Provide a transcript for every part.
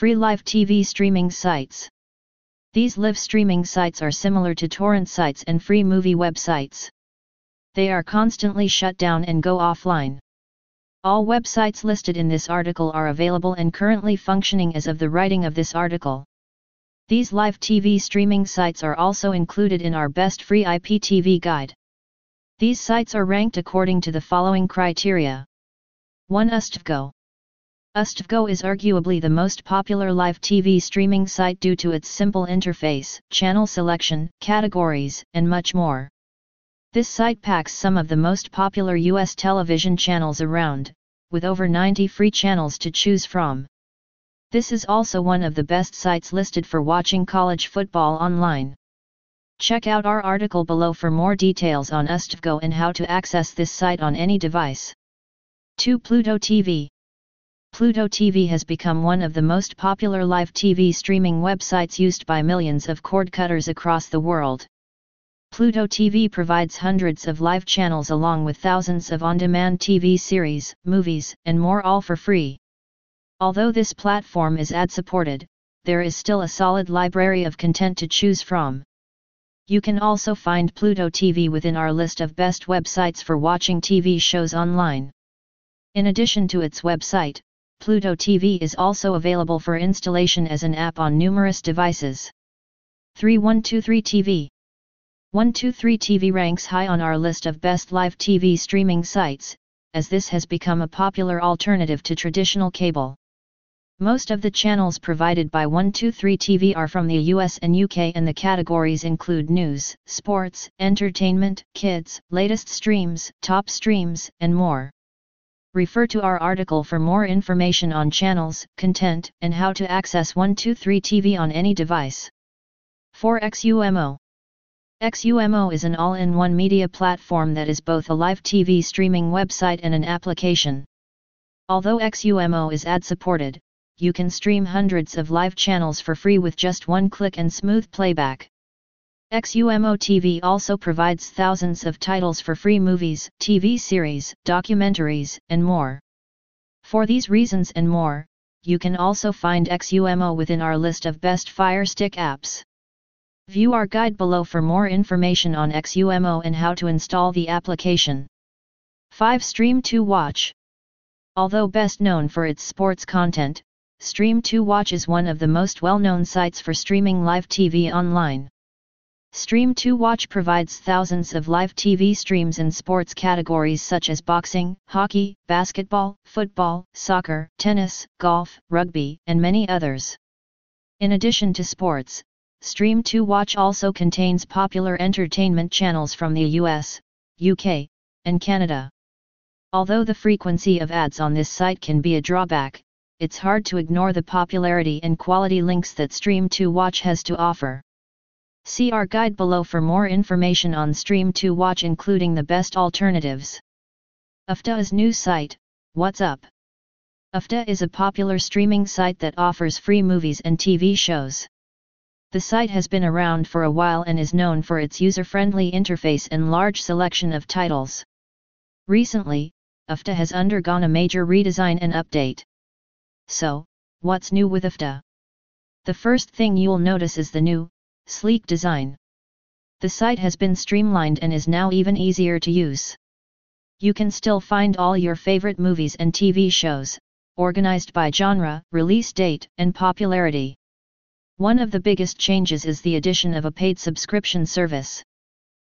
Free live TV streaming sites. These live streaming sites are similar to torrent sites and free movie websites. They are constantly shut down and go offline. All websites listed in this article are available and currently functioning as of the writing of this article. These live TV streaming sites are also included in our best free IPTV guide. These sites are ranked according to the following criteria. 1. USTVGO. USTVGO is arguably the most popular live TV streaming site due to its simple interface, channel selection, categories, and much more. This site packs some of the most popular US television channels around, with over 90 free channels to choose from. This is also one of the best sites listed for watching college football online. Check out our article below for more details on USTVGO and how to access this site on any device. 2. Pluto TV Pluto TV has become one of the most popular live TV streaming websites used by millions of cord cutters across the world. Pluto TV provides hundreds of live channels along with thousands of on-demand TV series, movies, and more all for free. Although this platform is ad-supported, there is still a solid library of content to choose from. You can also find Pluto TV within our list of best websites for watching TV shows online. In addition to its website, Pluto TV is also available for installation as an app on numerous devices. 3123 TV 123 TV ranks high on our list of best live TV streaming sites, as this has become a popular alternative to traditional cable. Most of the channels provided by 123 TV are from the US and UK and the categories include news, sports, entertainment, kids, latest streams, top streams, and more. Refer to our article for more information on channels, content, and how to access 123 TV on any device. 4 XUMO XUMO is an all-in-one media platform that is both a live TV streaming website and an application. Although XUMO is ad-supported, you can stream hundreds of live channels for free with just one click and smooth playback. XUMO TV also provides thousands of titles for free movies, TV series, documentaries, and more. For these reasons and more, you can also find XUMO within our list of best Fire Stick apps. View our guide below for more information on XUMO and how to install the application. 5. Stream 2 Watch Although best known for its sports content, Stream2Watch is one of the most well-known sites for streaming live TV online. Stream2Watch provides thousands of live TV streams in sports categories such as boxing, hockey, basketball, football, soccer, tennis, golf, rugby, and many others. In addition to sports, Stream2Watch also contains popular entertainment channels from the US, UK, and Canada. Although the frequency of ads on this site can be a drawback, it's hard to ignore the popularity and quality links that Stream2Watch has to offer. See our guide below for more information on Stream2Watch including the best alternatives. Afdah's new site, What's Up? Afdah is a popular streaming site that offers free movies and TV shows. The site has been around for a while and is known for its user-friendly interface and large selection of titles. Recently, Afdah has undergone a major redesign and update. So, what's new with Afdah? The first thing you'll notice is the new, sleek design. The site has been streamlined and is now even easier to use. You can still find all your favorite movies and TV shows, organized by genre, release date, and popularity. One of the biggest changes is the addition of a paid subscription service.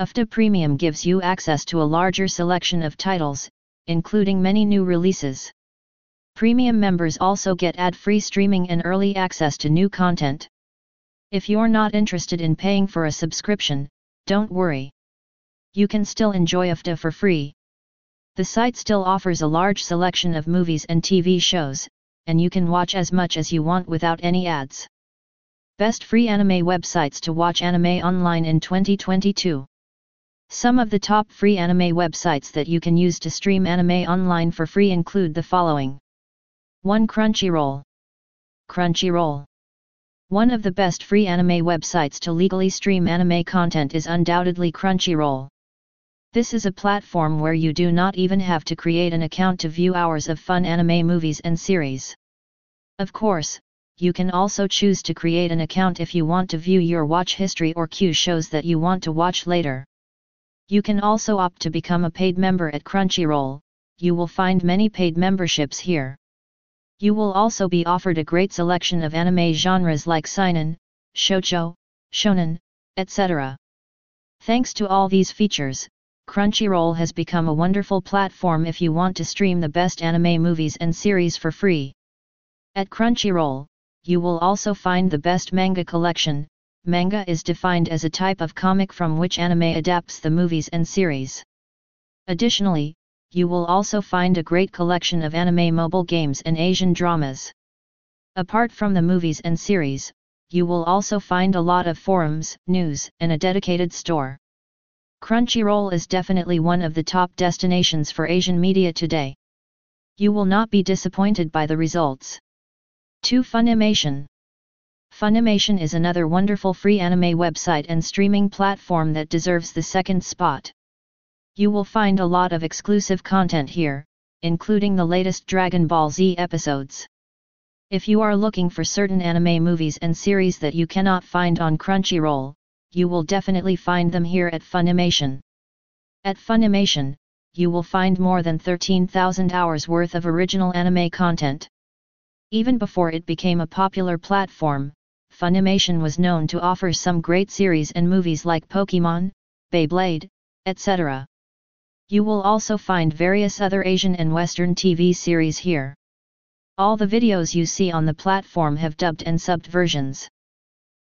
Afdah Premium gives you access to a larger selection of titles, including many new releases. Premium members also get ad-free streaming and early access to new content. If you're not interested in paying for a subscription, don't worry. You can still enjoy Afdah for free. The site still offers a large selection of movies and TV shows, and you can watch as much as you want without any ads. Best free anime websites to watch anime online in 2022. Some of the top free anime websites that you can use to stream anime online for free include the following 1. Crunchyroll. Crunchyroll. One of the best free anime websites to legally stream anime content is undoubtedly Crunchyroll. This is a platform where you do not even have to create an account to view hours of fun anime movies and series. Of course, you can also choose to create an account if you want to view your watch history or queue shows that you want to watch later. You can also opt to become a paid member at Crunchyroll, you will find many paid memberships here. You will also be offered a great selection of anime genres like seinen, shoujo, shonen, etc. Thanks to all these features, Crunchyroll has become a wonderful platform if you want to stream the best anime movies and series for free. At Crunchyroll, you will also find the best manga collection. Manga is defined as a type of comic from which anime adapts the movies and series. Additionally, you will also find a great collection of anime mobile games and Asian dramas. Apart from the movies and series, you will also find a lot of forums, news, and a dedicated store. Crunchyroll is definitely one of the top destinations for Asian media today. You will not be disappointed by the results. 2. Funimation Funimation is another wonderful free anime website and streaming platform that deserves the second spot. You will find a lot of exclusive content here, including the latest Dragon Ball Z episodes. If you are looking for certain anime movies and series that you cannot find on Crunchyroll, you will definitely find them here at Funimation. At Funimation, you will find more than 13,000 hours worth of original anime content. Even before it became a popular platform, Funimation was known to offer some great series and movies like Pokemon, Beyblade, etc. You will also find various other Asian and Western TV series here. All the videos you see on the platform have dubbed and subbed versions.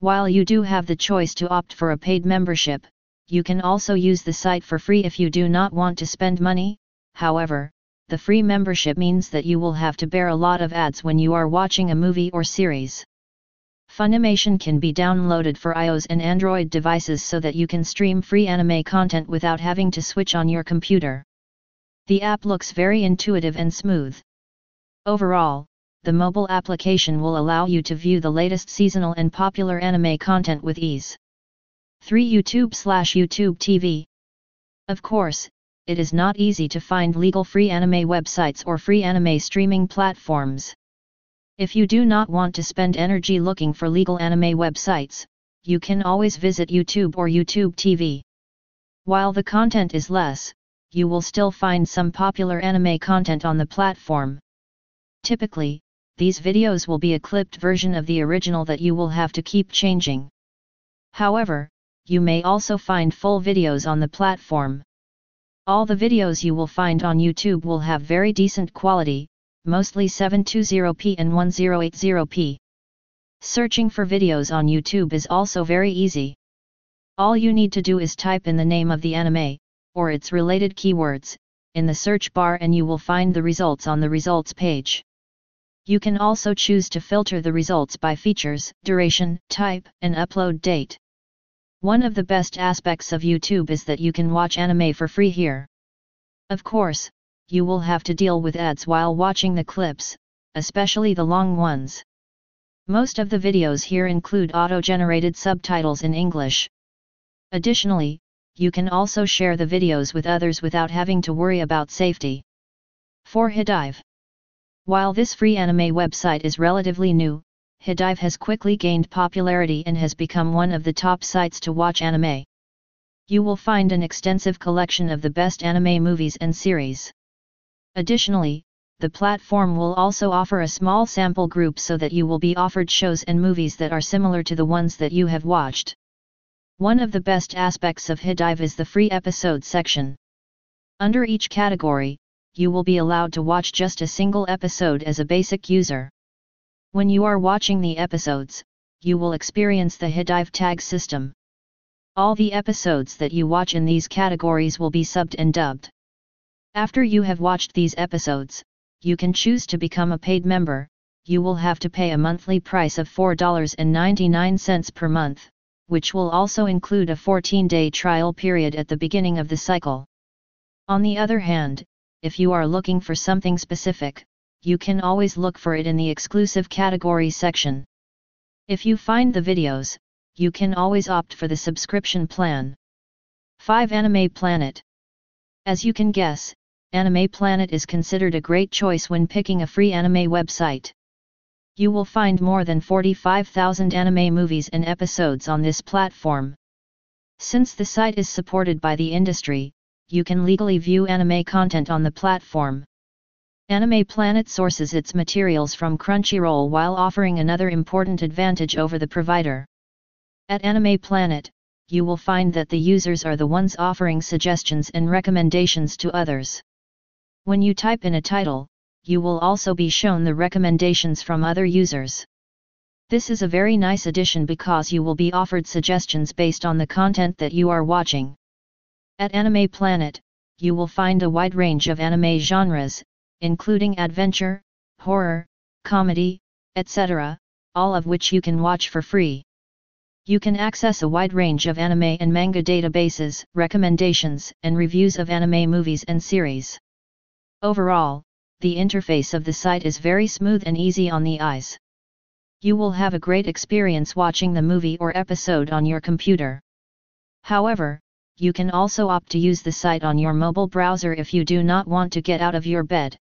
While you do have the choice to opt for a paid membership, you can also use the site for free if you do not want to spend money, however, the free membership means that you will have to bear a lot of ads when you are watching a movie or series. Funimation can be downloaded for iOS and Android devices so that you can stream free anime content without having to switch on your computer. The app looks very intuitive and smooth. Overall, the mobile application will allow you to view the latest seasonal and popular anime content with ease. 3. YouTube slash YouTube TV Of course, it is not easy to find legal free anime websites or free anime streaming platforms. If you do not want to spend energy looking for legal anime websites, you can always visit YouTube or YouTube TV. While the content is less, you will still find some popular anime content on the platform. Typically, these videos will be a clipped version of the original that you will have to keep changing. However, you may also find full videos on the platform. All the videos you will find on YouTube will have very decent quality, mostly 720p and 1080p. Searching for videos on YouTube is also very easy. All you need to do is type in the name of the anime, or its related keywords, in the search bar and you will find the results on the results page. You can also choose to filter the results by features, duration, type, and upload date. One of the best aspects of YouTube is that you can watch anime for free here. Of course, you will have to deal with ads while watching the clips, especially the long ones. Most of the videos here include auto-generated subtitles in English. Additionally, you can also share the videos with others without having to worry about safety. 4. Hidive While this free anime website is relatively new, Hidive has quickly gained popularity and has become one of the top sites to watch anime. You will find an extensive collection of the best anime movies and series. Additionally, the platform will also offer a small sample group so that you will be offered shows and movies that are similar to the ones that you have watched. One of the best aspects of Hidive is the free episode section. Under each category, you will be allowed to watch just a single episode as a basic user. When you are watching the episodes, you will experience the Hidive tag system. All the episodes that you watch in these categories will be subbed and dubbed. After you have watched these episodes, you can choose to become a paid member, you will have to pay a monthly price of $4.99 per month, which will also include a 14-day trial period at the beginning of the cycle. On the other hand, if you are looking for something specific, you can always look for it in the exclusive category section. If you find the videos, you can always opt for the subscription plan. 5 Anime Planet As you can guess, Anime Planet is considered a great choice when picking a free anime website. You will find more than 45,000 anime movies and episodes on this platform. Since the site is supported by the industry, you can legally view anime content on the platform. Anime Planet sources its materials from Crunchyroll while offering another important advantage over the provider. At Anime Planet, you will find that the users are the ones offering suggestions and recommendations to others. When you type in a title, you will also be shown the recommendations from other users. This is a very nice addition because you will be offered suggestions based on the content that you are watching. At Anime Planet, you will find a wide range of anime genres, including adventure, horror, comedy, etc., all of which you can watch for free. You can access a wide range of anime and manga databases, recommendations, and reviews of anime movies and series. Overall, the interface of the site is very smooth and easy on the eyes. You will have a great experience watching the movie or episode on your computer. However, you can also opt to use the site on your mobile browser if you do not want to get out of your bed.